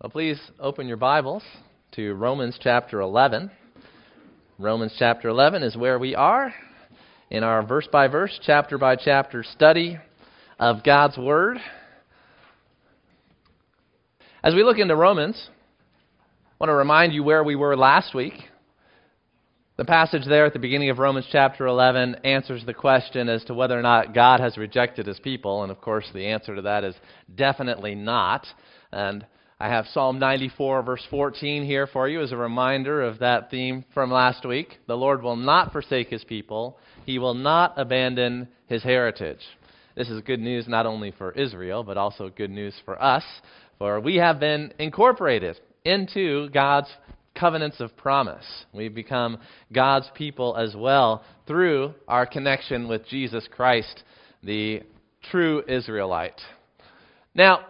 Well, please open your Bibles to Romans chapter 11. Romans chapter 11 is where we are in our verse by verse, chapter by chapter study of God's Word. As we look into Romans, I want to remind you where we were last week. The passage there at the beginning of Romans chapter 11 answers the question as to whether or not God has rejected his people. And of course, the answer to that is definitely not. And I have Psalm 94, verse 14 here for you as a reminder of that theme from last week. The Lord will not forsake his people, he will not abandon his heritage. This is good news not only for Israel, but also good news for us, for we have been incorporated into God's covenants of promise. We've become God's people as well through our connection with Jesus Christ, the true Israelite. Now,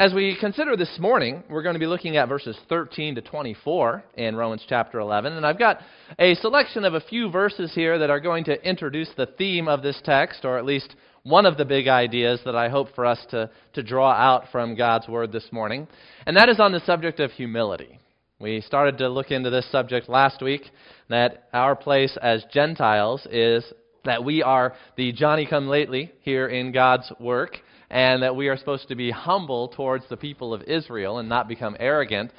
as we consider this morning, we're going to be looking at verses 13 to 24 in Romans chapter 11. And I've got a selection of a few verses here that are going to introduce the theme of this text, or at least one of the big ideas that I hope for us to, to draw out from God's Word this morning. And that is on the subject of humility. We started to look into this subject last week that our place as Gentiles is that we are the Johnny come lately here in God's work and that we are supposed to be humble towards the people of Israel and not become arrogant.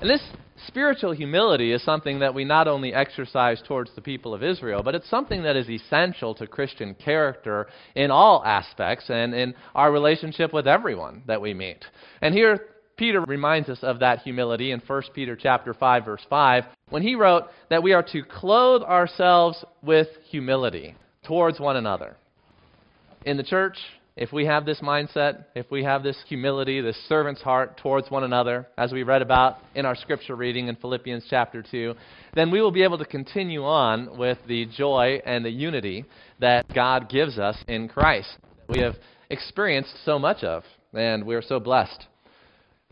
And this spiritual humility is something that we not only exercise towards the people of Israel, but it's something that is essential to Christian character in all aspects and in our relationship with everyone that we meet. And here Peter reminds us of that humility in 1 Peter chapter 5 verse 5 when he wrote that we are to clothe ourselves with humility towards one another. In the church, if we have this mindset, if we have this humility, this servant's heart towards one another, as we read about in our scripture reading in Philippians chapter 2, then we will be able to continue on with the joy and the unity that God gives us in Christ. We have experienced so much of, and we are so blessed.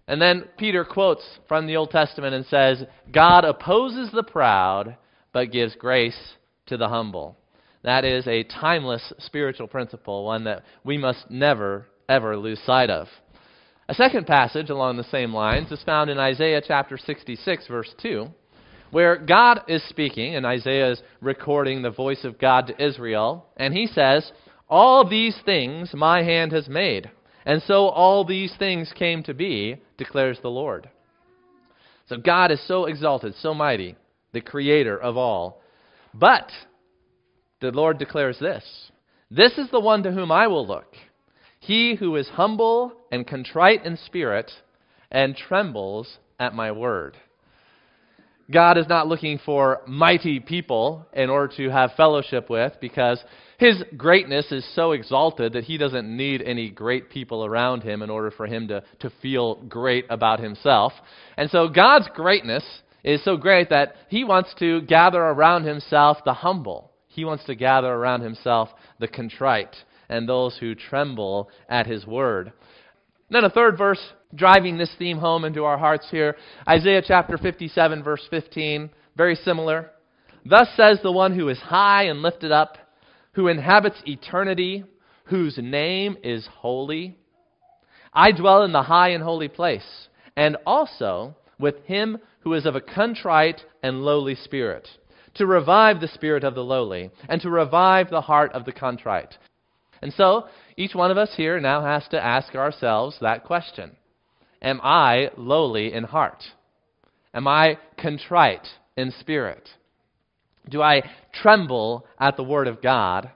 And then Peter quotes from the Old Testament and says, God opposes the proud, but gives grace to the humble. That is a timeless spiritual principle, one that we must never, ever lose sight of. A second passage along the same lines is found in Isaiah chapter 66, verse 2, where God is speaking, and Isaiah is recording the voice of God to Israel, and he says, All these things my hand has made, and so all these things came to be, declares the Lord. So God is so exalted, so mighty, the creator of all. But the Lord declares this This is the one to whom I will look, he who is humble and contrite in spirit and trembles at my word. God is not looking for mighty people in order to have fellowship with because his greatness is so exalted that he doesn't need any great people around him in order for him to, to feel great about himself. And so God's greatness is so great that he wants to gather around himself the humble he wants to gather around himself the contrite and those who tremble at his word. then a third verse driving this theme home into our hearts here Isaiah chapter 57, verse 15, very similar. Thus says the one who is high and lifted up, who inhabits eternity, whose name is holy. I dwell in the high and holy place, and also with him who is of a contrite and lowly spirit to revive the spirit of the lowly, and to revive the heart of the contrite. And so, each one of us here now has to ask ourselves that question Am I lowly in heart? Am I contrite in spirit? Do I tremble at the Word of God?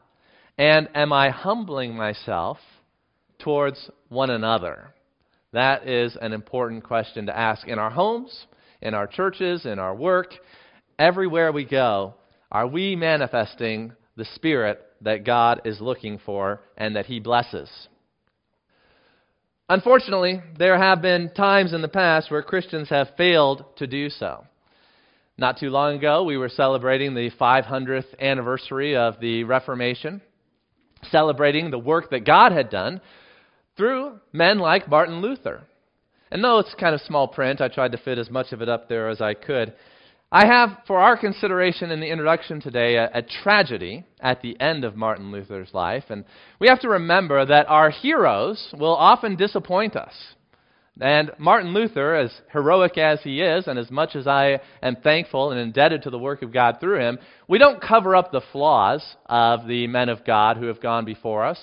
And am I humbling myself towards one another? That is an important question to ask in our homes, in our churches, in our work, everywhere we go, are we manifesting the Spirit that God is looking for and that He blesses? Unfortunately, there have been times in the past where Christians have failed to do so. Not too long ago, we were celebrating the 500th anniversary of the Reformation, celebrating the work that God had done through men like Martin Luther. And though it's kind of small print, I tried to fit as much of it up there as I could. I have for our consideration in the introduction today a, a, tragedy at the end of Martin Luther's life. And we have to remember that our heroes will often disappoint us. And Martin Luther, as heroic as he is, and as much as I am thankful and indebted to the work of God through him, we don't cover up the flaws of the men of God who have gone before us.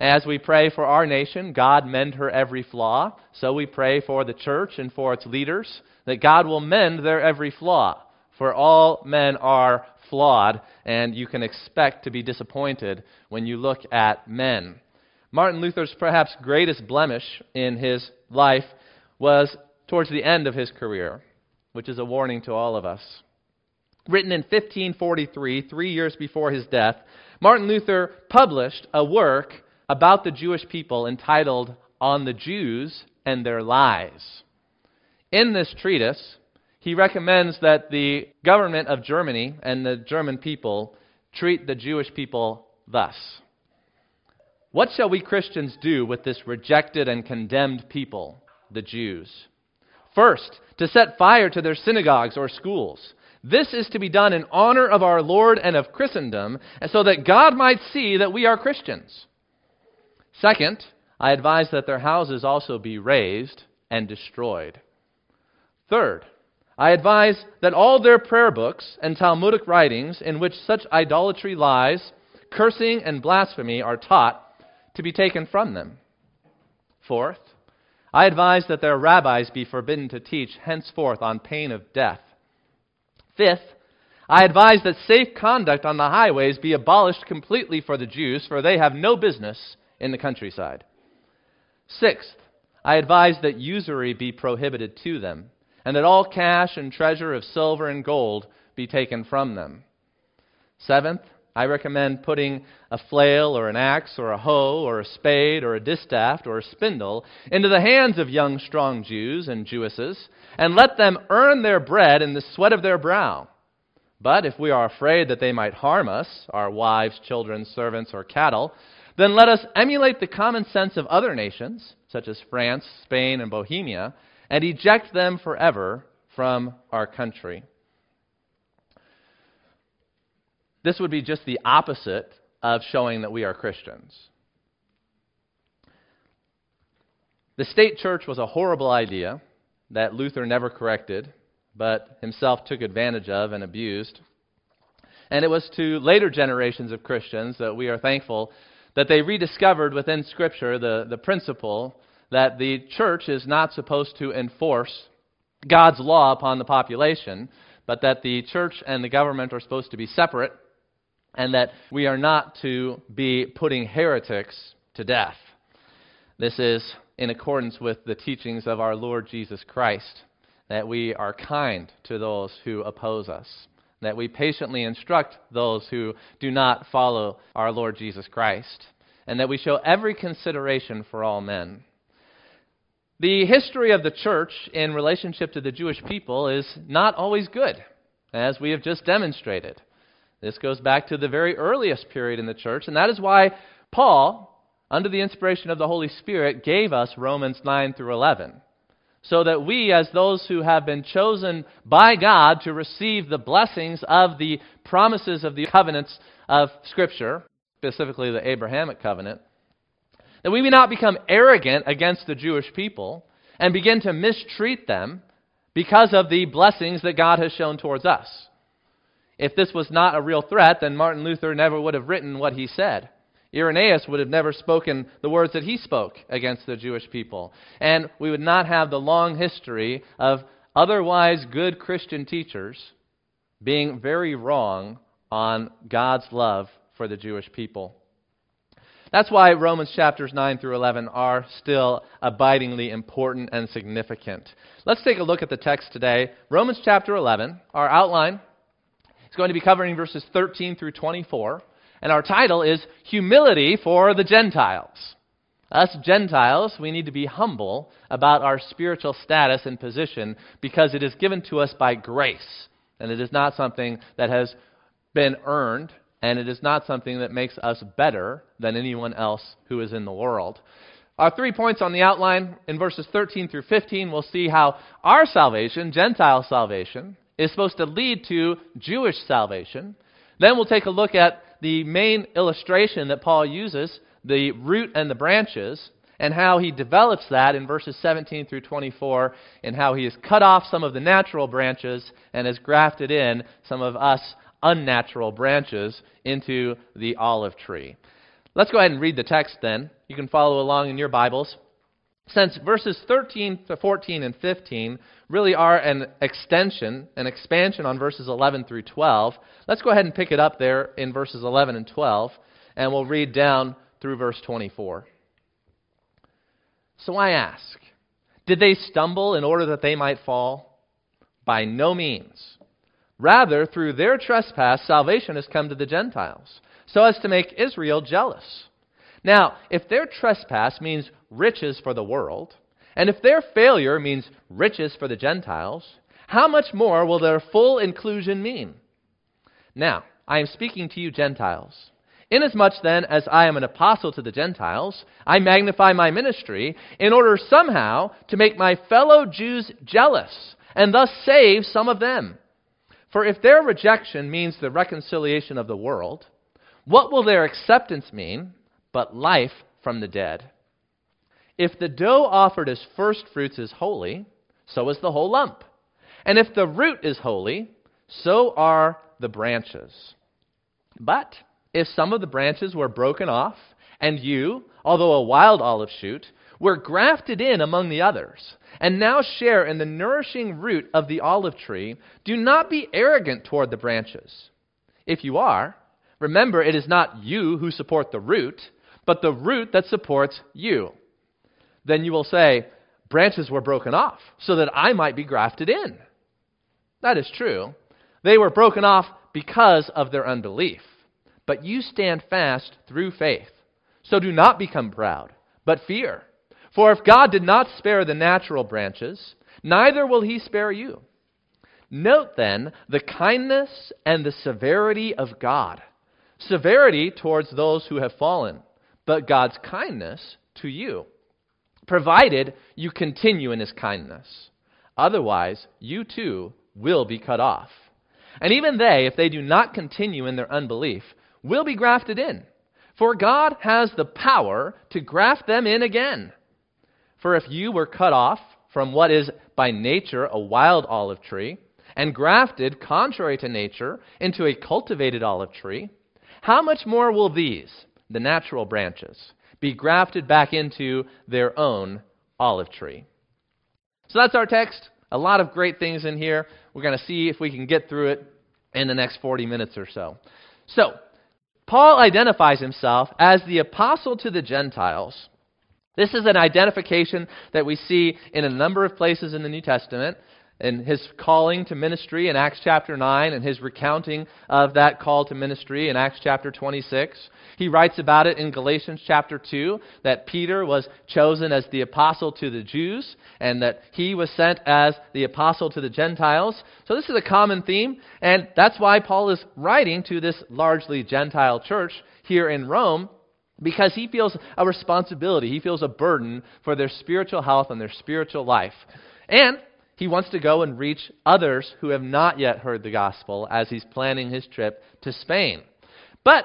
As we pray for our nation, God mend her every flaw. So we pray for the church and for its leaders, that God will mend their every flaw. For all men are flawed, and you can expect to be disappointed when you look at men. Martin Luther's perhaps greatest blemish in his life was towards the end of his career, which is a warning to all of us. Written in 1543, three years before his death, Martin Luther published a work about the Jewish people entitled On the Jews and Their Lies. In this treatise, he recommends that the government of Germany and the German people treat the Jewish people thus. What shall we Christians do with this rejected and condemned people, the Jews? First, to set fire to their synagogues or schools. This is to be done in honor of our Lord and of Christendom, so that God might see that we are Christians. Second, I advise that their houses also be razed and destroyed. Third, I advise that all their prayer books and Talmudic writings in which such idolatry lies, cursing, and blasphemy are taught to be taken from them. Fourth, I advise that their rabbis be forbidden to teach henceforth on pain of death. Fifth, I advise that safe conduct on the highways be abolished completely for the Jews, for they have no business in the countryside. Sixth, I advise that usury be prohibited to them, and that all cash and treasure of silver and gold be taken from them. Seventh, I recommend putting a flail or an axe or a hoe or a spade or a distaff or a spindle into the hands of young, strong Jews and Jewesses and let them earn their bread in the sweat of their brow. But if we are afraid that they might harm us, our wives, children, servants, or cattle, then let us emulate the common sense of other nations, such as France, Spain, and Bohemia, and eject them forever from our country. This would be just the opposite of showing that we are Christians. The state church was a horrible idea that Luther never corrected, but himself took advantage of and abused. And it was to later generations of Christians that we are thankful that they rediscovered within Scripture the, the principle that the church is not supposed to enforce God's law upon the population, but that the church and the government are supposed to be separate and that we are not to be putting heretics to death. This is in accordance with the teachings of our Lord Jesus Christ, that we are kind to those who oppose us, that we patiently instruct those who do not follow our Lord Jesus Christ, and that we show every consideration for all men. The history of the church in relationship to the Jewish people is not always good, as we have just demonstrated. This goes back to the very earliest period in the church, and that is why Paul, under the inspiration of the Holy Spirit, gave us Romans 9 through 11. So that we, as those who have been chosen by God to receive the blessings of the promises of the covenants of Scripture, specifically the Abrahamic covenant, that we may not become arrogant against the Jewish people and begin to mistreat them because of the blessings that God has shown towards us. If this was not a real threat, then Martin Luther never would have written what he said. Irenaeus would have never spoken the words that he spoke against the Jewish people. And we would not have the long history of otherwise good Christian teachers being very wrong on God's love for the Jewish people. That's why Romans chapters 9 through 11 are still abidingly important and significant. Let's take a look at the text today. Romans chapter 11, our outline is going to be covering verses 13 through 24. And our title is Humility for the Gentiles. Us Gentiles, we need to be humble about our spiritual status and position because it is given to us by grace. And it is not something that has been earned, and it is not something that makes us better than anyone else who is in the world. Our three points on the outline in verses 13 through 15, we'll see how our salvation, Gentile salvation, is supposed to lead to Jewish salvation. Then we'll take a look at the main illustration that Paul uses, the root and the branches. and how he develops that in verses 17 through 24, and how he has cut off some of the natural branches and has grafted in some of us unnatural branches into the olive tree. Let's go ahead and read the text then. You can follow along in your Bibles. Since verses 13 to 14 and 15 really are an extension, an expansion on verses 11 through 12, let's go ahead and pick it up there in verses 11 and 12, and we'll read down through verse 24. So I ask, did they stumble in order that they might fall? By no means. Rather, through their trespass, salvation has come to the Gentiles, so as to make Israel jealous. Now, if their trespass means riches for the world, and if their failure means riches for the Gentiles, how much more will their full inclusion mean? Now, I am speaking to you Gentiles. Inasmuch then as I am an apostle to the Gentiles, I magnify my ministry in order somehow to make my fellow Jews jealous and thus save some of them. For if their rejection means the reconciliation of the world, what will their acceptance mean but life from the dead? If the dough offered as first fruits is holy, so is the whole lump. And if the root is holy, so are the branches. But if some of the branches were broken off, and you, although a wild olive shoot, were grafted in among the others, and now share in the nourishing root of the olive tree, do not be arrogant toward the branches. If you are, remember it is not you who support the root, but the root that supports you. Then you will say, Branches were broken off so that I might be grafted in. That is true. They were broken off because of their unbelief. But you stand fast through faith. So do not become proud, but fear. For if God did not spare the natural branches, neither will he spare you. Note then the kindness and the severity of God. Severity towards those who have fallen, but God's kindness to you, provided you continue in his kindness. Otherwise, you too will be cut off. And even they, if they do not continue in their unbelief, will be grafted in. For God has the power to graft them in again. For if you were cut off from what is by nature a wild olive tree, and grafted, contrary to nature, into a cultivated olive tree, how much more will these, the natural branches, be grafted back into their own olive tree? So that's our text. A lot of great things in here. We're going to see if we can get through it in the next 40 minutes or so. So, Paul identifies himself as the apostle to the Gentiles this is an identification that we see in a number of places in the New Testament. In his calling to ministry in Acts chapter 9 and his recounting of that call to ministry in Acts chapter 26. He writes about it in Galatians chapter 2 that Peter was chosen as the apostle to the Jews and that he was sent as the apostle to the Gentiles. So this is a common theme, and that's why Paul is writing to this largely Gentile church here in Rome because he feels a responsibility, he feels a burden for their spiritual health and their spiritual life. And he wants to go and reach others who have not yet heard the gospel as he's planning his trip to Spain. But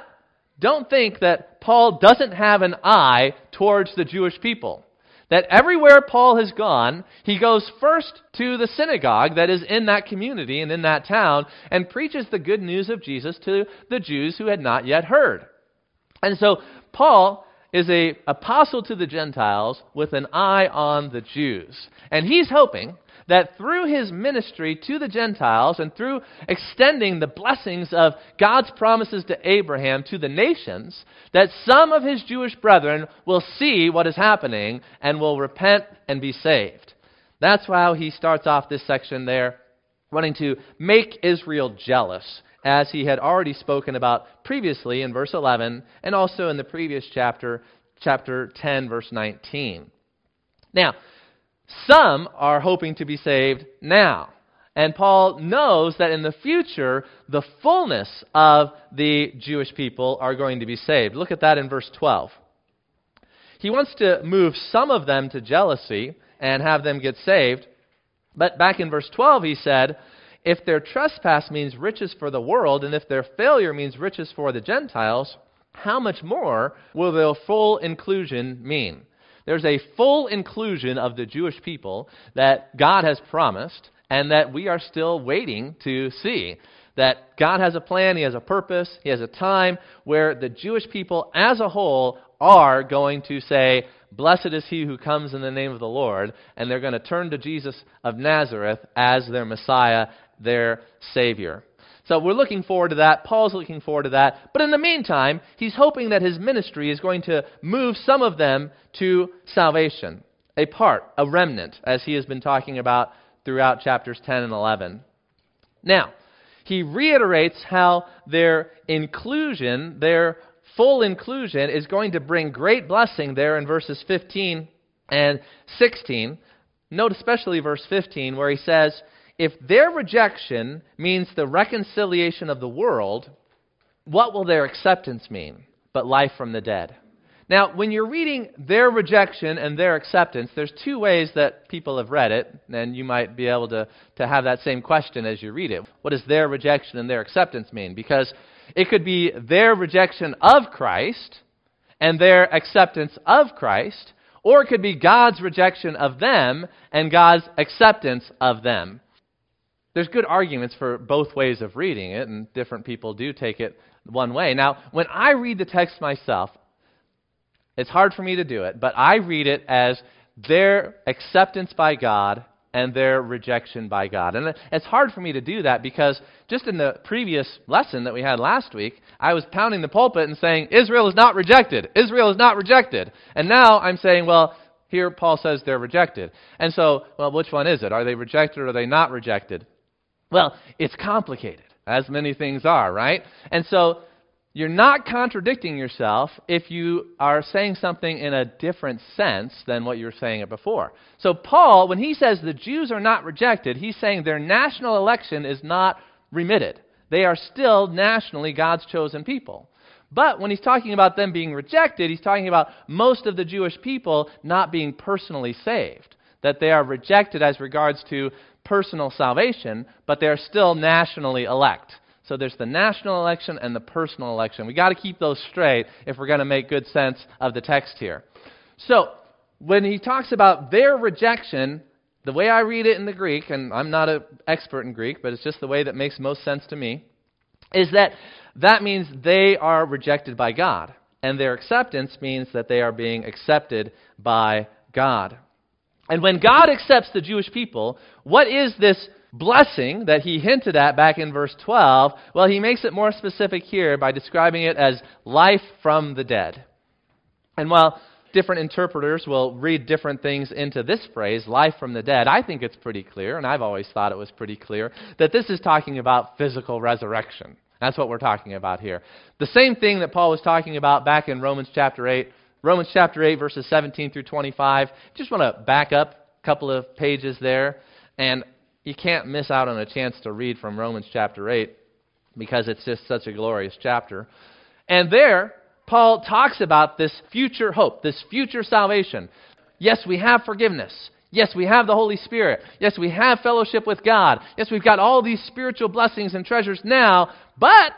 don't think that Paul doesn't have an eye towards the Jewish people. That everywhere Paul has gone, he goes first to the synagogue that is in that community and in that town and preaches the good news of Jesus to the Jews who had not yet heard. And so Paul is a apostle to the Gentiles with an eye on the Jews. And he's hoping that through his ministry to the Gentiles and through extending the blessings of God's promises to Abraham to the nations, that some of his Jewish brethren will see what is happening and will repent and be saved. That's how he starts off this section there, wanting to make Israel jealous as he had already spoken about previously in verse 11 and also in the previous chapter, chapter 10, verse 19. Now, some are hoping to be saved now. And Paul knows that in the future, the fullness of the Jewish people are going to be saved. Look at that in verse 12. He wants to move some of them to jealousy and have them get saved. But back in verse 12, he said, if their trespass means riches for the world, and if their failure means riches for the Gentiles, how much more will their full inclusion mean? There's a full inclusion of the Jewish people that God has promised and that we are still waiting to see. That God has a plan, He has a purpose, He has a time where the Jewish people as a whole are going to say, Blessed is he who comes in the name of the Lord, and they're going to turn to Jesus of Nazareth as their Messiah, their Savior. So we're looking forward to that. Paul's looking forward to that. But in the meantime, he's hoping that his ministry is going to move some of them to salvation, a part, a remnant, as he has been talking about throughout chapters 10 and 11. Now, he reiterates how their inclusion, their full inclusion, is going to bring great blessing there in verses 15 and 16. Note especially verse 15, where he says, If their rejection means the reconciliation of the world, what will their acceptance mean but life from the dead? Now, when you're reading their rejection and their acceptance, there's two ways that people have read it, and you might be able to, to have that same question as you read it. What does their rejection and their acceptance mean? Because it could be their rejection of Christ and their acceptance of Christ, or it could be God's rejection of them and God's acceptance of them. There's good arguments for both ways of reading it, and different people do take it one way. Now, when I read the text myself, it's hard for me to do it, but I read it as their acceptance by God and their rejection by God. And it's hard for me to do that because just in the previous lesson that we had last week, I was pounding the pulpit and saying, Israel is not rejected. Israel is not rejected. And now I'm saying, well, here Paul says they're rejected. And so, well, which one is it? Are they rejected or are they not rejected? Well, it's complicated, as many things are, right? And so you're not contradicting yourself if you are saying something in a different sense than what you were saying it before. So, Paul, when he says the Jews are not rejected, he's saying their national election is not remitted. They are still nationally God's chosen people. But when he's talking about them being rejected, he's talking about most of the Jewish people not being personally saved. That they are rejected as regards to personal salvation, but they are still nationally elect. So there's the national election and the personal election. We've got to keep those straight if we're going to make good sense of the text here. So when he talks about their rejection, the way I read it in the Greek, and I'm not an expert in Greek, but it's just the way that makes most sense to me, is that that means they are rejected by God. And their acceptance means that they are being accepted by God. And when God accepts the Jewish people, what is this blessing that he hinted at back in verse 12, well, he makes it more specific here by describing it as life from the dead. And while different interpreters will read different things into this phrase, life from the dead, I think it's pretty clear, and I've always thought it was pretty clear, that this is talking about physical resurrection. That's what we're talking about here. The same thing that Paul was talking about back in Romans chapter 8. Romans chapter 8, verses 17 through 25. Just want to back up a couple of pages there. And you can't miss out on a chance to read from Romans chapter 8 because it's just such a glorious chapter. And there, Paul talks about this future hope, this future salvation. Yes, we have forgiveness. Yes, we have the Holy Spirit. Yes, we have fellowship with God. Yes, we've got all these spiritual blessings and treasures now, but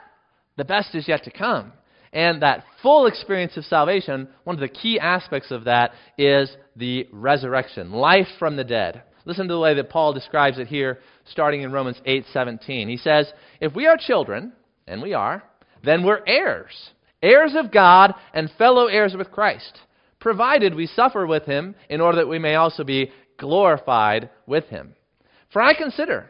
the best is yet to come. And that full experience of salvation, one of the key aspects of that is the resurrection, life from the dead. Listen to the way that Paul describes it here, starting in Romans 8:17. He says, "If we are children, and we are, then we're heirs, heirs of God and fellow heirs with Christ, provided we suffer with him in order that we may also be glorified with him. For I consider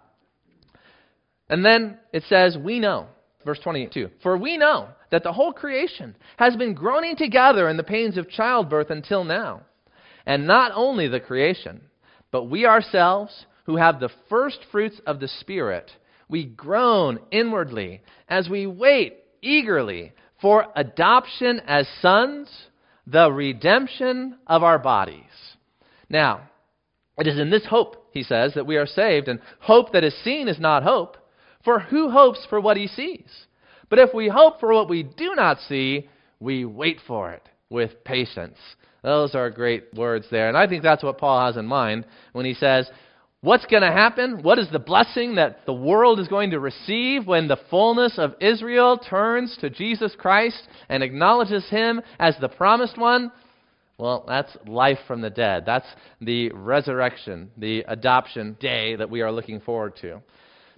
And then it says, We know Verse 22 For we know that the whole creation has been groaning together in the pains of childbirth until now. And not only the creation, but we ourselves, who have the first fruits of the Spirit, we groan inwardly as we wait eagerly for adoption as sons, the redemption of our bodies. Now, it is in this hope, he says, that we are saved, and hope that is seen is not hope. For who hopes for what he sees? But if we hope for what we do not see, we wait for it with patience. Those are great words there. And I think that's what Paul has in mind when he says, What's going to happen? What is the blessing that the world is going to receive when the fullness of Israel turns to Jesus Christ and acknowledges him as the promised one? Well, that's life from the dead. That's the resurrection, the adoption day that we are looking forward to.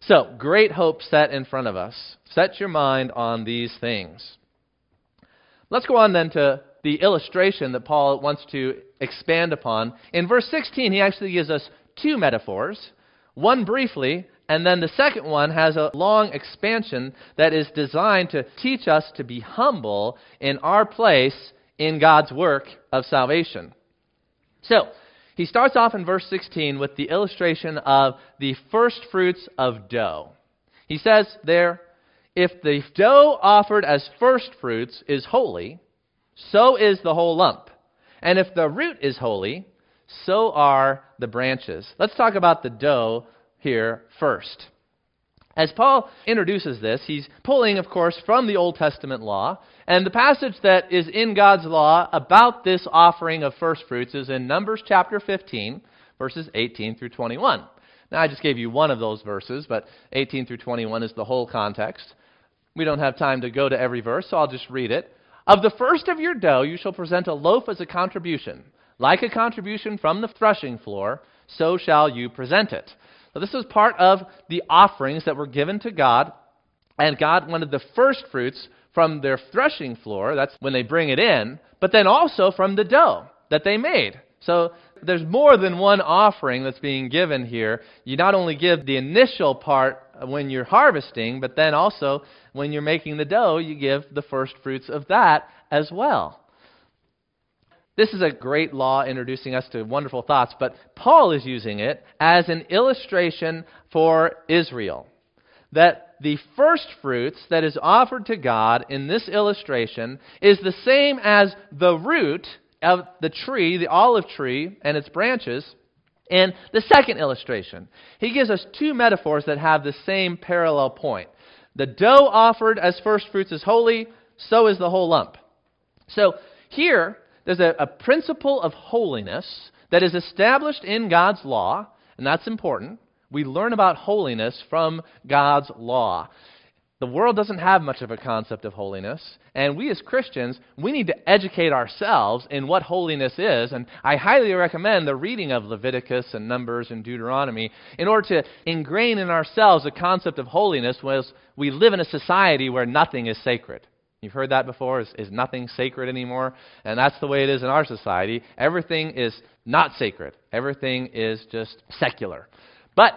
So, great hope set in front of us. Set your mind on these things. Let's go on then to the illustration that Paul wants to expand upon. In verse 16, he actually gives us two metaphors, one briefly, and then the second one has a long expansion that is designed to teach us to be humble in our place in God's work of salvation. So, he starts off in verse 16 with the illustration of the first fruits of dough. He says there, if the dough offered as first fruits is holy, so is the whole lump. And if the root is holy, so are the branches. Let's talk about the dough here first. As Paul introduces this, he's pulling, of course, from the Old Testament law. And the passage that is in God's law about this offering of first fruits is in Numbers chapter 15, verses 18 through 21. Now, I just gave you one of those verses, but 18 through 21 is the whole context. We don't have time to go to every verse, so I'll just read it. Of the first of your dough, you shall present a loaf as a contribution. Like a contribution from the threshing floor, so shall you present it. So this was part of the offerings that were given to God, and God wanted the first fruits from their threshing floor, that's when they bring it in, but then also from the dough that they made. So there's more than one offering that's being given here. You not only give the initial part when you're harvesting, but then also when you're making the dough, you give the first fruits of that as well. This is a great law introducing us to wonderful thoughts, but Paul is using it as an illustration for Israel. That the first fruits that is offered to God in this illustration is the same as the root of the tree, the olive tree, and its branches. In the second illustration, he gives us two metaphors that have the same parallel point. The dough offered as first fruits is holy, so is the whole lump. So here, there's a, a principle of holiness that is established in God's law, and that's important. We learn about holiness from God's law. The world doesn't have much of a concept of holiness, and we as Christians, we need to educate ourselves in what holiness is, and I highly recommend the reading of Leviticus and Numbers and Deuteronomy in order to ingrain in ourselves the concept of holiness as we live in a society where nothing is sacred. You've heard that before. Is, is nothing sacred anymore? And that's the way it is in our society. Everything is not sacred, everything is just secular. But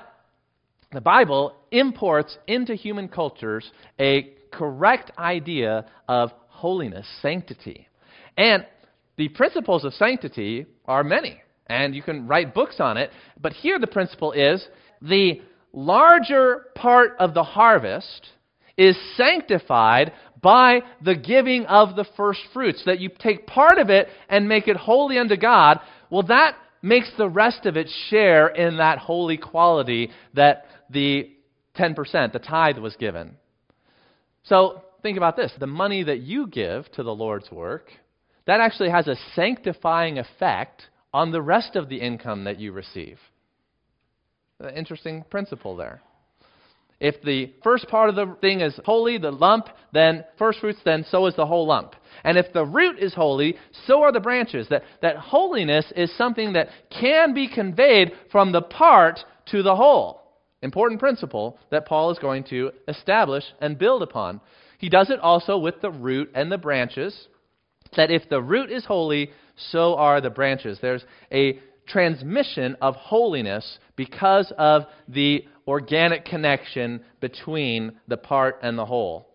the Bible imports into human cultures a correct idea of holiness, sanctity. And the principles of sanctity are many, and you can write books on it. But here the principle is the larger part of the harvest is sanctified by the giving of the first fruits. That you take part of it and make it holy unto God. Well, that makes the rest of it share in that holy quality that the 10%, the tithe, was given. So think about this the money that you give to the Lord's work, that actually has a sanctifying effect on the rest of the income that you receive. Interesting principle there. If the first part of the thing is holy, the lump, then first fruits, then so is the whole lump. And if the root is holy, so are the branches. That, that holiness is something that can be conveyed from the part to the whole. Important principle that Paul is going to establish and build upon. He does it also with the root and the branches. That if the root is holy, so are the branches. There's a transmission of holiness because of the organic connection between the part and the whole.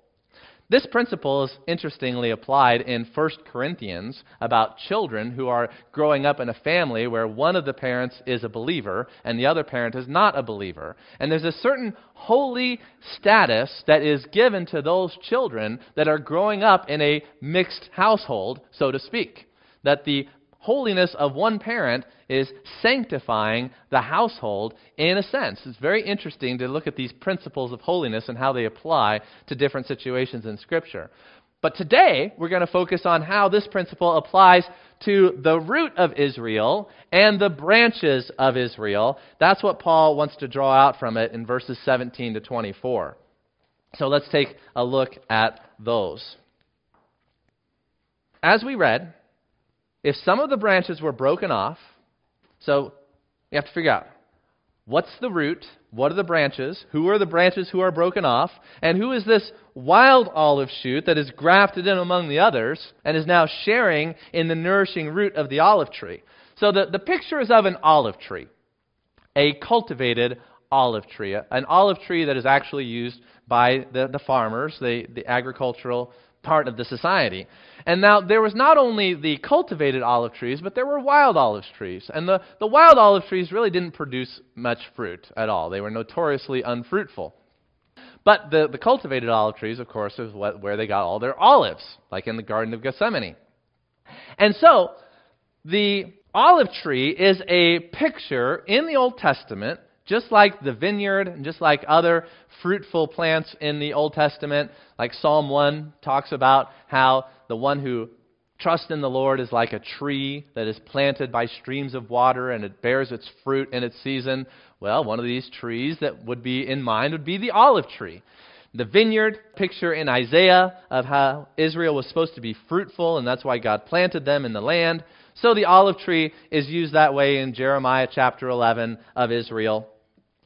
This principle is interestingly applied in 1 Corinthians about children who are growing up in a family where one of the parents is a believer and the other parent is not a believer. And there's a certain holy status that is given to those children that are growing up in a mixed household, so to speak. That the holiness of one parent is sanctifying the household in a sense. It's very interesting to look at these principles of holiness and how they apply to different situations in Scripture. But today, we're going to focus on how this principle applies to the root of Israel and the branches of Israel. That's what Paul wants to draw out from it in verses 17 to 24. So let's take a look at those. As we read, if some of the branches were broken off, so you have to figure out what's the root, what are the branches, who are the branches who are broken off, and who is this wild olive shoot that is grafted in among the others and is now sharing in the nourishing root of the olive tree. So the, the picture is of an olive tree, a cultivated olive tree, an olive tree that is actually used by the, the farmers, the, the agricultural part of the society. And now there was not only the cultivated olive trees, but there were wild olive trees. And the, the wild olive trees really didn't produce much fruit at all. They were notoriously unfruitful. But the, the cultivated olive trees, of course, is what, where they got all their olives, like in the Garden of Gethsemane. And so, the olive tree is a picture in the Old Testament just like the vineyard and just like other fruitful plants in the Old Testament, like Psalm 1 talks about how the one who trusts in the Lord is like a tree that is planted by streams of water and it bears its fruit in its season. Well, one of these trees that would be in mind would be the olive tree. The vineyard picture in Isaiah of how Israel was supposed to be fruitful, and that's why God planted them in the land. So the olive tree is used that way in Jeremiah chapter 11 of Israel.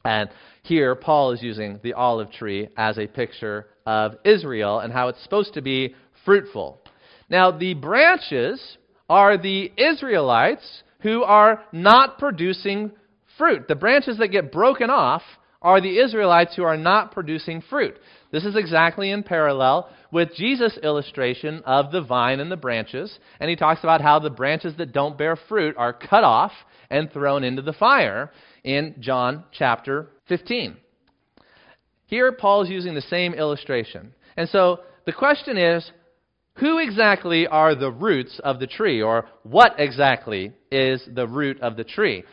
And here, Paul is using the olive tree as a picture of Israel and how it's supposed to be fruitful. Now, the branches are the Israelites who are not producing fruit. The branches that get broken off are the Israelites who are not producing fruit. This is exactly in parallel with Jesus' illustration of the vine and the branches. And he talks about how the branches that don't bear fruit are cut off and thrown into the fire in John chapter 15. Here, Paul is using the same illustration. And so the question is who exactly are the roots of the tree, or what exactly is the root of the tree?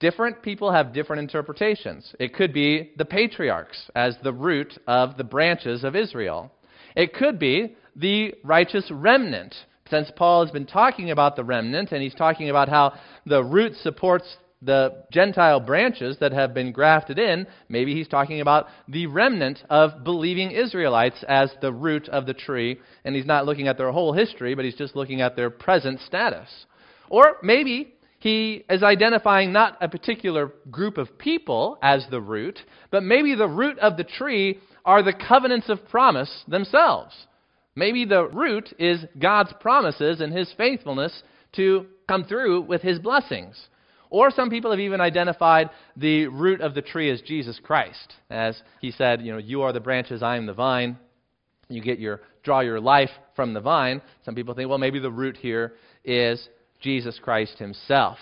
Different people have different interpretations. It could be the patriarchs as the root of the branches of Israel. It could be the righteous remnant, since Paul has been talking about the remnant, and he's talking about how the root supports the Gentile branches that have been grafted in, maybe he's talking about the remnant of believing Israelites as the root of the tree, and he's not looking at their whole history, but he's just looking at their present status. Or maybe he is identifying not a particular group of people as the root, but maybe the root of the tree are the covenants of promise themselves. Maybe the root is God's promises and his faithfulness to come through with his blessings. Or some people have even identified the root of the tree as Jesus Christ. As he said, you know, you are the branches, I am the vine. You get your draw your life from the vine. Some people think, well, maybe the root here is Jesus Christ himself.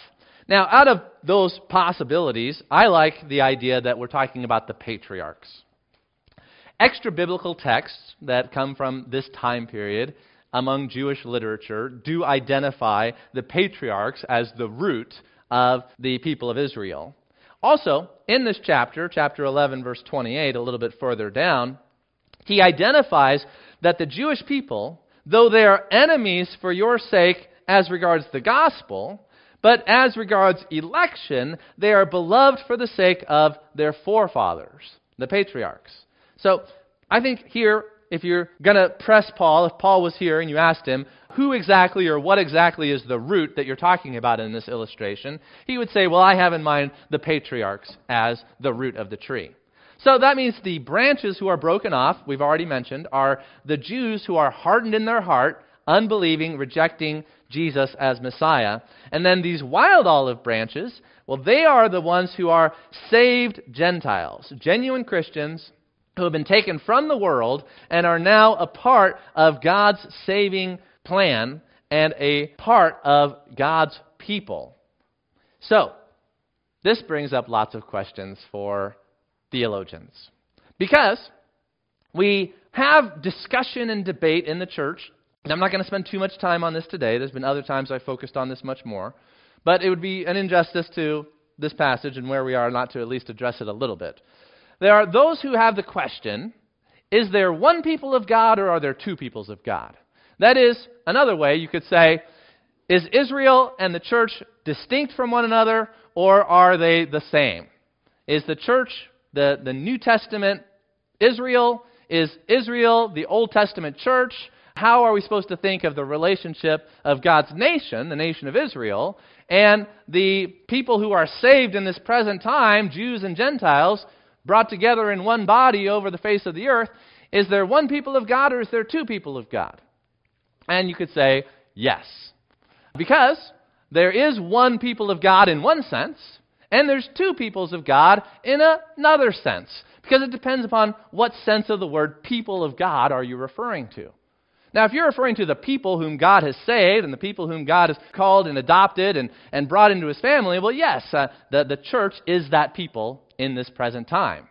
Now, out of those possibilities, I like the idea that we're talking about the patriarchs. Extra biblical texts that come from this time period among Jewish literature do identify the patriarchs as the root of the people of Israel. Also, in this chapter, chapter 11, verse 28, a little bit further down, he identifies that the Jewish people, though they are enemies for your sake as regards the gospel, but as regards election, they are beloved for the sake of their forefathers, the patriarchs. So I think here if you're going to press Paul, if Paul was here and you asked him, who exactly or what exactly is the root that you're talking about in this illustration, he would say, Well, I have in mind the patriarchs as the root of the tree. So that means the branches who are broken off, we've already mentioned, are the Jews who are hardened in their heart, unbelieving, rejecting Jesus as Messiah. And then these wild olive branches, well, they are the ones who are saved Gentiles, genuine Christians who have been taken from the world and are now a part of God's saving plan and a part of God's people. So, this brings up lots of questions for theologians. Because we have discussion and debate in the church I'm not going to spend too much time on this today. There's been other times I focused on this much more. But it would be an injustice to this passage and where we are not to at least address it a little bit. There are those who have the question is there one people of God or are there two peoples of God? That is, another way you could say, is Israel and the church distinct from one another or are they the same? Is the church, the, the New Testament, Israel? Is Israel the Old Testament church? How are we supposed to think of the relationship of God's nation, the nation of Israel, and the people who are saved in this present time, Jews and Gentiles, brought together in one body over the face of the earth? Is there one people of God or is there two people of God? And you could say, yes. Because there is one people of God in one sense, and there's two peoples of God in another sense. Because it depends upon what sense of the word people of God are you referring to. Now, if you're referring to the people whom God has saved and the people whom God has called and adopted and, and brought into his family, well, yes, uh, the, the church is that people in this present time.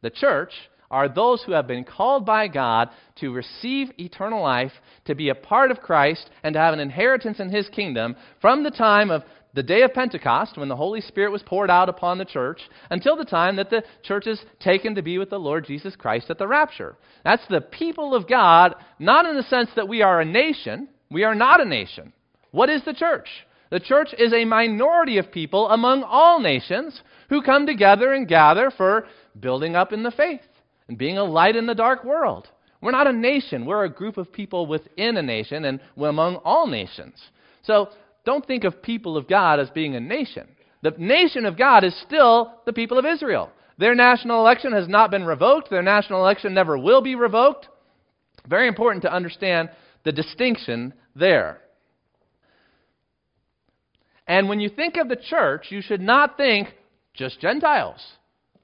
The church are those who have been called by God to receive eternal life, to be a part of Christ, and to have an inheritance in His kingdom from the time of the day of Pentecost, when the Holy Spirit was poured out upon the church, until the time that the church is taken to be with the Lord Jesus Christ at the rapture. That's the people of God, not in the sense that we are a nation. We are not a nation. What is the church? The church is a minority of people among all nations who come together and gather for building up in the faith and being a light in the dark world. We're not a nation. We're a group of people within a nation and among all nations. So don't think of people of God as being a nation. The nation of God is still the people of Israel. Their national election has not been revoked. Their national election never will be revoked. Very important to understand the distinction there. And when you think of the church, you should not think just Gentiles.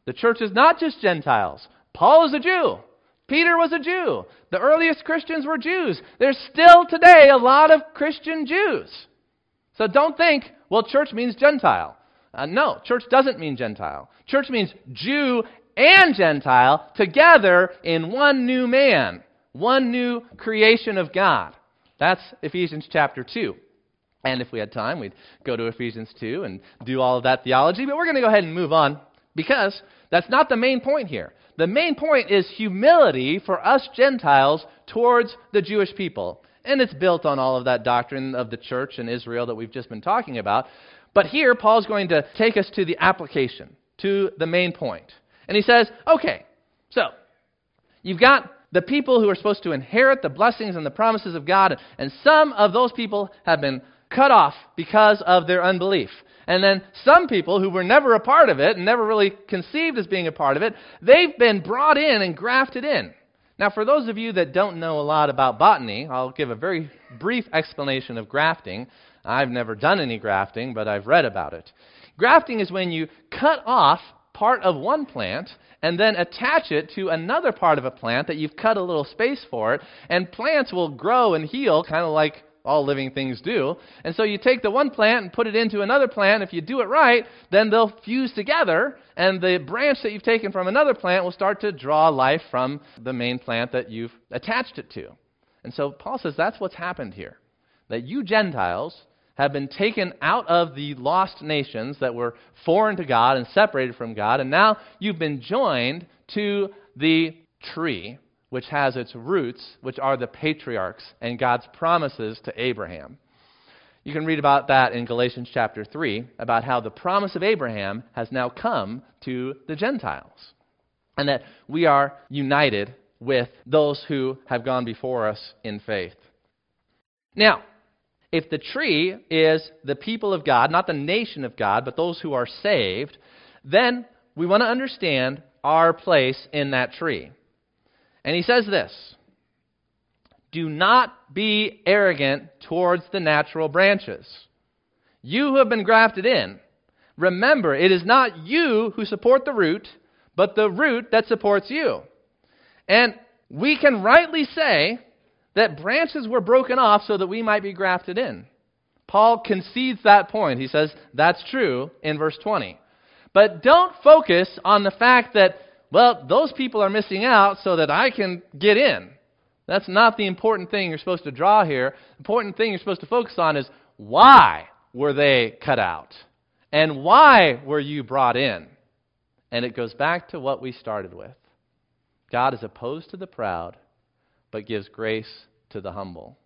The church is not just Gentiles. Paul is a Jew. Peter was a Jew. The earliest Christians were Jews. There's still today a lot of Christian Jews. So don't think, well, church means Gentile. Uh, no, church doesn't mean Gentile. Church means Jew and Gentile together in one new man, one new creation of God. That's Ephesians chapter 2. And if we had time, we'd go to Ephesians 2 and do all of that theology. But we're going to go ahead and move on because that's not the main point here. The main point is humility for us Gentiles towards the Jewish people. And it's built on all of that doctrine of the church and Israel that we've just been talking about. But here, Paul's going to take us to the application, to the main point. And he says, okay, so you've got the people who are supposed to inherit the blessings and the promises of God, and some of those people have been cut off because of their unbelief. And then some people who were never a part of it and never really conceived as being a part of it, they've been brought in and grafted in. Now, for those of you that don't know a lot about botany, I'll give a very brief explanation of grafting. I've never done any grafting, but I've read about it. Grafting is when you cut off part of one plant and then attach it to another part of a plant that you've cut a little space for it, and plants will grow and heal kind of like all living things do. And so you take the one plant and put it into another plant. If you do it right, then they'll fuse together, and the branch that you've taken from another plant will start to draw life from the main plant that you've attached it to. And so Paul says that's what's happened here. That you Gentiles have been taken out of the lost nations that were foreign to God and separated from God, and now you've been joined to the tree which has its roots, which are the patriarchs and God's promises to Abraham. You can read about that in Galatians chapter 3, about how the promise of Abraham has now come to the Gentiles, and that we are united with those who have gone before us in faith. Now, if the tree is the people of God, not the nation of God, but those who are saved, then we want to understand our place in that tree. And he says this Do not be arrogant towards the natural branches. You who have been grafted in, remember, it is not you who support the root, but the root that supports you. And we can rightly say that branches were broken off so that we might be grafted in. Paul concedes that point. He says that's true in verse 20. But don't focus on the fact that well, those people are missing out so that I can get in. That's not the important thing you're supposed to draw here. The important thing you're supposed to focus on is why were they cut out? And why were you brought in? And it goes back to what we started with God is opposed to the proud, but gives grace to the humble.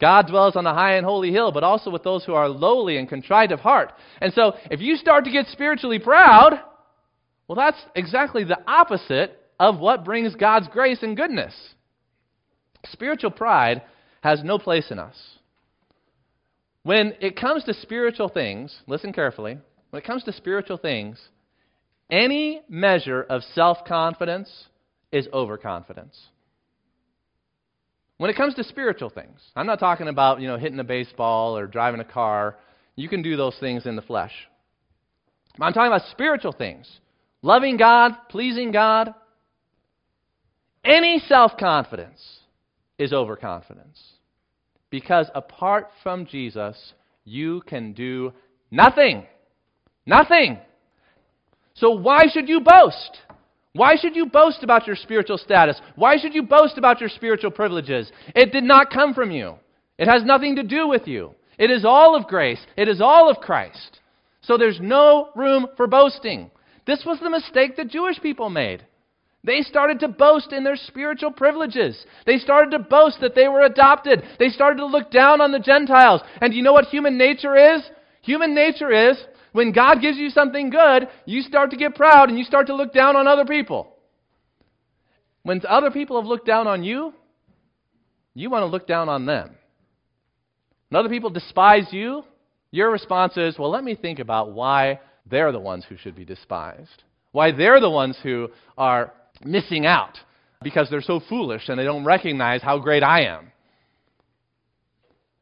God dwells on the high and holy hill, but also with those who are lowly and contrite of heart. And so, if you start to get spiritually proud, well, that's exactly the opposite of what brings God's grace and goodness. Spiritual pride has no place in us. When it comes to spiritual things, listen carefully, when it comes to spiritual things, any measure of self confidence is overconfidence. When it comes to spiritual things, I'm not talking about, you know, hitting a baseball or driving a car. You can do those things in the flesh. I'm talking about spiritual things. Loving God, pleasing God. Any self confidence is overconfidence. Because apart from Jesus, you can do nothing. Nothing. So why should you boast? Why should you boast about your spiritual status? Why should you boast about your spiritual privileges? It did not come from you. It has nothing to do with you. It is all of grace. It is all of Christ. So there's no room for boasting. This was the mistake that Jewish people made. They started to boast in their spiritual privileges. They started to boast that they were adopted. They started to look down on the Gentiles. And you know what human nature is? Human nature is when God gives you something good, you start to get proud and you start to look down on other people. When other people have looked down on you, you want to look down on them. When other people despise you, your response is, well, let me think about why they're the ones who should be despised. Why they're the ones who are missing out because they're so foolish and they don't recognize how great I am.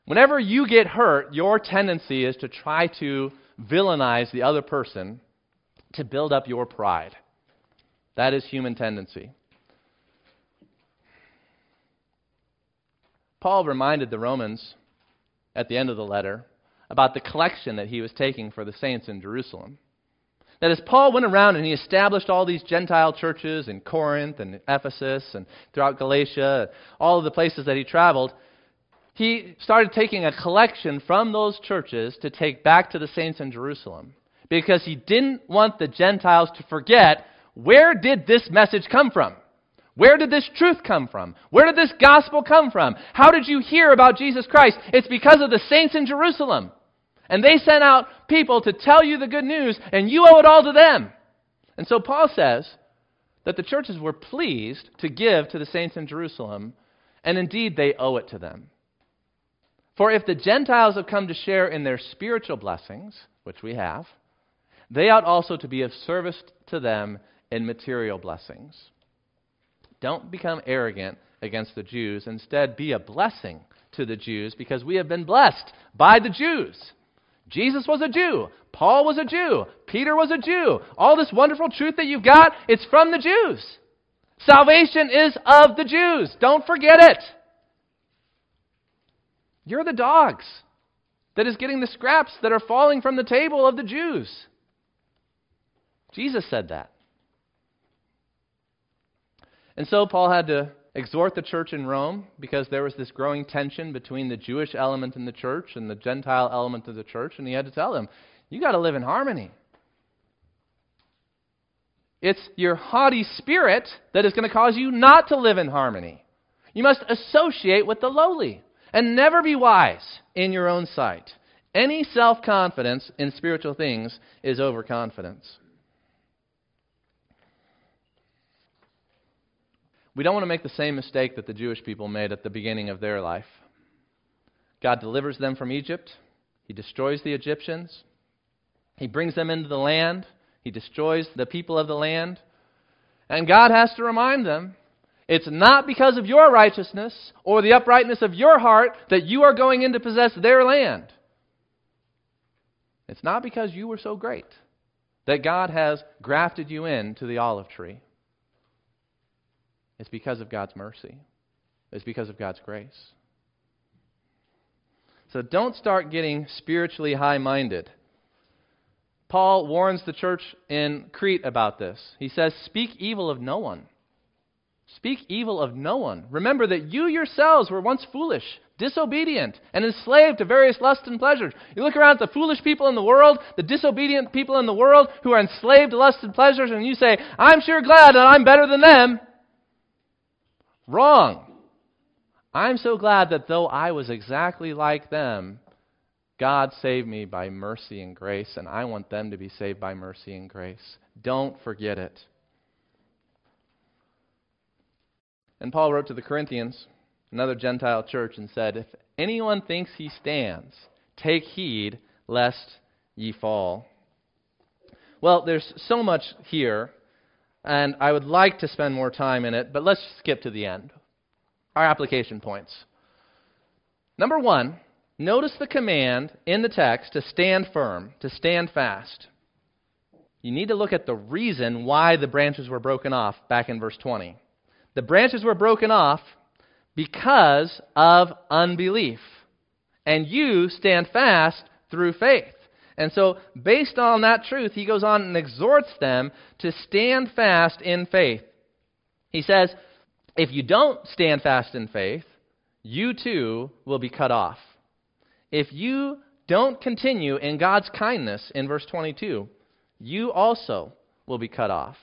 Whenever you get hurt, your tendency is to try to villainize the other person to build up your pride. That is human tendency. Paul reminded the Romans at the end of the letter about the collection that he was taking for the saints in Jerusalem. That as Paul went around and he established all these Gentile churches in Corinth and Ephesus and throughout Galatia, all of the places that he traveled, he started taking a collection from those churches to take back to the saints in Jerusalem because he didn't want the Gentiles to forget where did this message come from? Where did this truth come from? Where did this gospel come from? How did you hear about Jesus Christ? It's because of the saints in Jerusalem. And they sent out people to tell you the good news, and you owe it all to them. And so Paul says that the churches were pleased to give to the saints in Jerusalem, and indeed they owe it to them. For if the Gentiles have come to share in their spiritual blessings, which we have, they ought also to be of service to them in material blessings. Don't become arrogant against the Jews. Instead, be a blessing to the Jews because we have been blessed by the Jews. Jesus was a Jew. Paul was a Jew. Peter was a Jew. All this wonderful truth that you've got, it's from the Jews. Salvation is of the Jews. Don't forget it. You're the dogs that is getting the scraps that are falling from the table of the Jews. Jesus said that. And so Paul had to exhort the church in Rome because there was this growing tension between the Jewish element in the church and the Gentile element of the church, and he had to tell them, you got to live in harmony. It's your haughty spirit that is going to cause you not to live in harmony. You must associate with the lowly and never be wise in your own sight. Any self confidence in spiritual things is overconfidence. We don't want to make the same mistake that the Jewish people made at the beginning of their life. God delivers them from Egypt, He destroys the Egyptians, He brings them into the land, He destroys the people of the land. And God has to remind them it's not because of your righteousness or the uprightness of your heart that you are going in to possess their land. It's not because you were so great that God has grafted you into the olive tree. It's because of God's mercy. It's because of God's grace. So don't start getting spiritually high minded. Paul warns the church in Crete about this. He says, Speak evil of no one. Speak evil of no one. Remember that you yourselves were once foolish, disobedient, and enslaved to various lusts and pleasures. You look around at the foolish people in the world, the disobedient people in the world who are enslaved to lusts and pleasures, and you say, I'm sure glad that I'm better than them. Wrong. I'm so glad that though I was exactly like them, God saved me by mercy and grace, and I want them to be saved by mercy and grace. Don't forget it. And Paul wrote to the Corinthians, another Gentile church, and said, If anyone thinks he stands, take heed lest ye fall. Well, there's so much here, and I would like to spend more time in it, but let's skip to the end. Our application points. Number one, notice the command in the text to stand firm, to stand fast. You need to look at the reason why the branches were broken off back in verse 20. The branches were broken off because of unbelief. And you stand fast through faith. And so, based on that truth, he goes on and exhorts them to stand fast in faith. He says, if you don't stand fast in faith, you too will be cut off. If you don't continue in God's kindness in verse 22, you also will be cut off.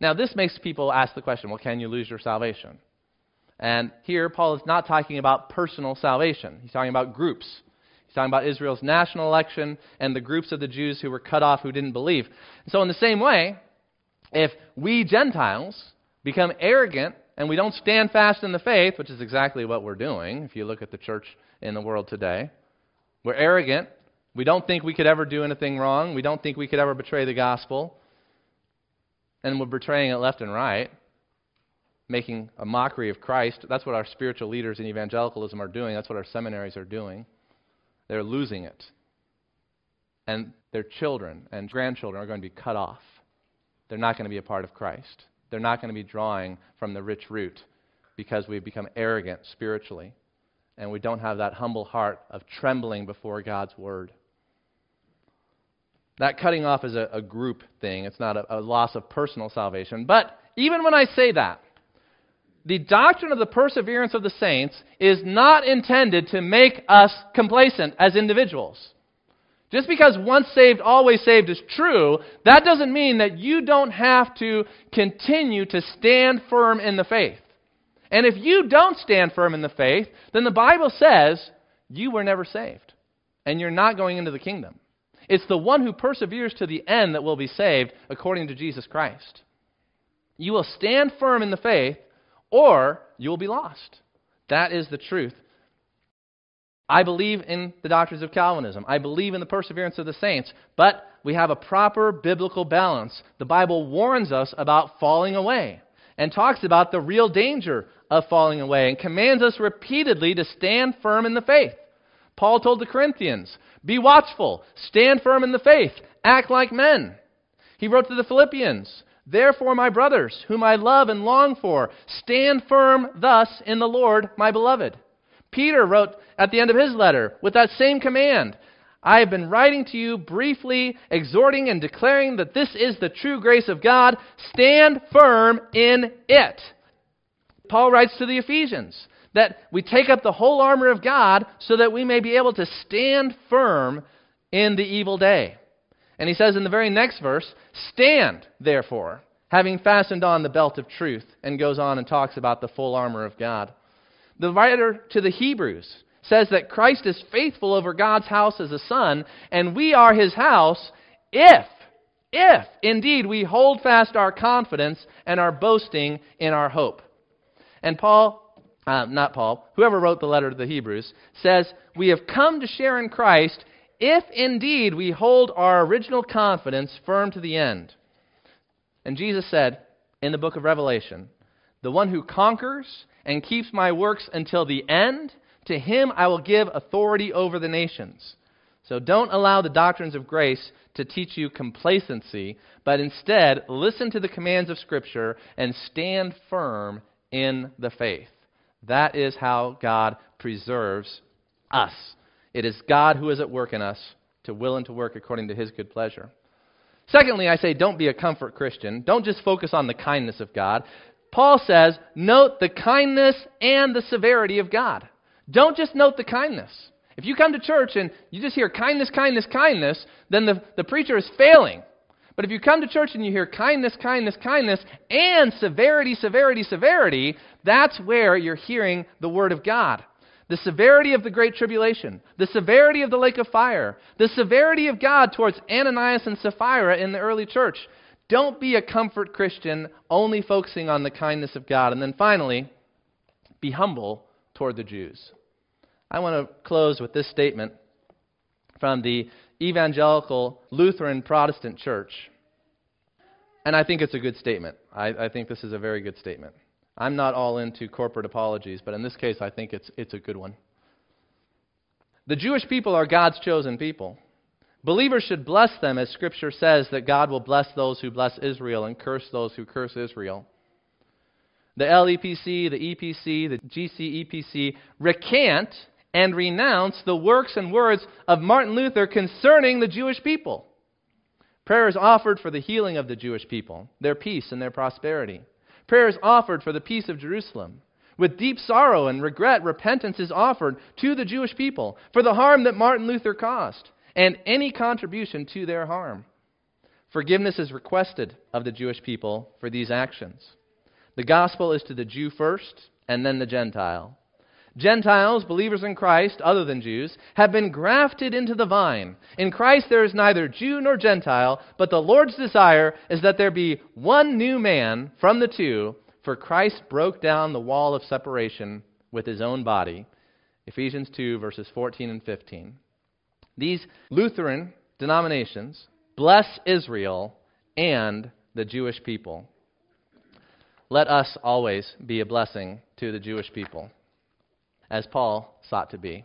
Now, this makes people ask the question well, can you lose your salvation? And here, Paul is not talking about personal salvation, he's talking about groups. He's talking about Israel's national election and the groups of the Jews who were cut off who didn't believe. So, in the same way, if we Gentiles become arrogant and we don't stand fast in the faith, which is exactly what we're doing if you look at the church in the world today, we're arrogant. We don't think we could ever do anything wrong. We don't think we could ever betray the gospel and we're betraying it left and right, making a mockery of Christ. That's what our spiritual leaders in evangelicalism are doing. That's what our seminaries are doing. They're losing it. And their children and grandchildren are going to be cut off. They're not going to be a part of Christ. They're not going to be drawing from the rich root because we've become arrogant spiritually and we don't have that humble heart of trembling before God's word. That cutting off is a, a group thing, it's not a, a loss of personal salvation. But even when I say that, the doctrine of the perseverance of the saints is not intended to make us complacent as individuals. Just because once saved, always saved is true, that doesn't mean that you don't have to continue to stand firm in the faith. And if you don't stand firm in the faith, then the Bible says you were never saved. And you're not going into the kingdom. It's the one who perseveres to the end that will be saved according to Jesus Christ. You will stand firm in the faith, or you will be lost. That is the truth. I believe in the doctrines of Calvinism. I believe in the perseverance of the saints, but we have a proper biblical balance. The Bible warns us about falling away and talks about the real danger of falling away and commands us repeatedly to stand firm in the faith. Paul told the Corinthians, Be watchful, stand firm in the faith, act like men. He wrote to the Philippians, Therefore, my brothers, whom I love and long for, stand firm thus in the Lord, my beloved. Peter wrote at the end of his letter with that same command I have been writing to you briefly, exhorting and declaring that this is the true grace of God. Stand firm in it. Paul writes to the Ephesians that we take up the whole armor of God so that we may be able to stand firm in the evil day. And he says in the very next verse, Stand, therefore, having fastened on the belt of truth, and goes on and talks about the full armor of God. The writer to the Hebrews says that Christ is faithful over God's house as a son, and we are his house if, if indeed we hold fast our confidence and our boasting in our hope. And Paul uh, not Paul, whoever wrote the letter to the Hebrews, says, We have come to share in Christ if indeed we hold our original confidence firm to the end. And Jesus said in the book of Revelation, The one who conquers and keeps my works until the end, to him I will give authority over the nations. So don't allow the doctrines of grace to teach you complacency, but instead listen to the commands of Scripture and stand firm in the faith. That is how God preserves us. It is God who is at work in us to will and to work according to his good pleasure. Secondly, I say don't be a comfort Christian. Don't just focus on the kindness of God. Paul says, note the kindness and the severity of God. Don't just note the kindness. If you come to church and you just hear kindness, kindness, kindness, then the, the preacher is failing. But if you come to church and you hear kindness, kindness, kindness, and severity, severity, severity, that's where you're hearing the Word of God. The severity of the Great Tribulation, the severity of the lake of fire, the severity of God towards Ananias and Sapphira in the early church. Don't be a comfort Christian only focusing on the kindness of God. And then finally, be humble toward the Jews. I want to close with this statement from the Evangelical Lutheran Protestant Church. And I think it's a good statement. I, I, think this is a very good statement. I'm not all into corporate apologies, but in this case, I think it's, it's a good one. The Jewish people are God's chosen people. Believers should bless them, as Scripture says that God will bless those who bless Israel and curse those who curse Israel. The LEPC, the EPC, the GCEPC recant and renounce the works and words of Martin Luther concerning the Jewish people. Prayer is offered for the healing of the Jewish people, their peace and their prosperity. Prayer is offered for the peace of Jerusalem. With deep sorrow and regret, repentance is offered to the Jewish people for the harm that Martin Luther caused and any contribution to their harm. Forgiveness is requested of the Jewish people for these actions. The gospel is to the Jew first and then the Gentile. Gentiles, believers in Christ, other than Jews, have been grafted into the vine. In Christ there is neither Jew nor Gentile, but the Lord's desire is that there be one new man from the two, for Christ broke down the wall of separation with his own body. Ephesians 2, verses 14 and 15. These Lutheran denominations bless Israel and the Jewish people. Let us always be a blessing to the Jewish people as Paul sought to be.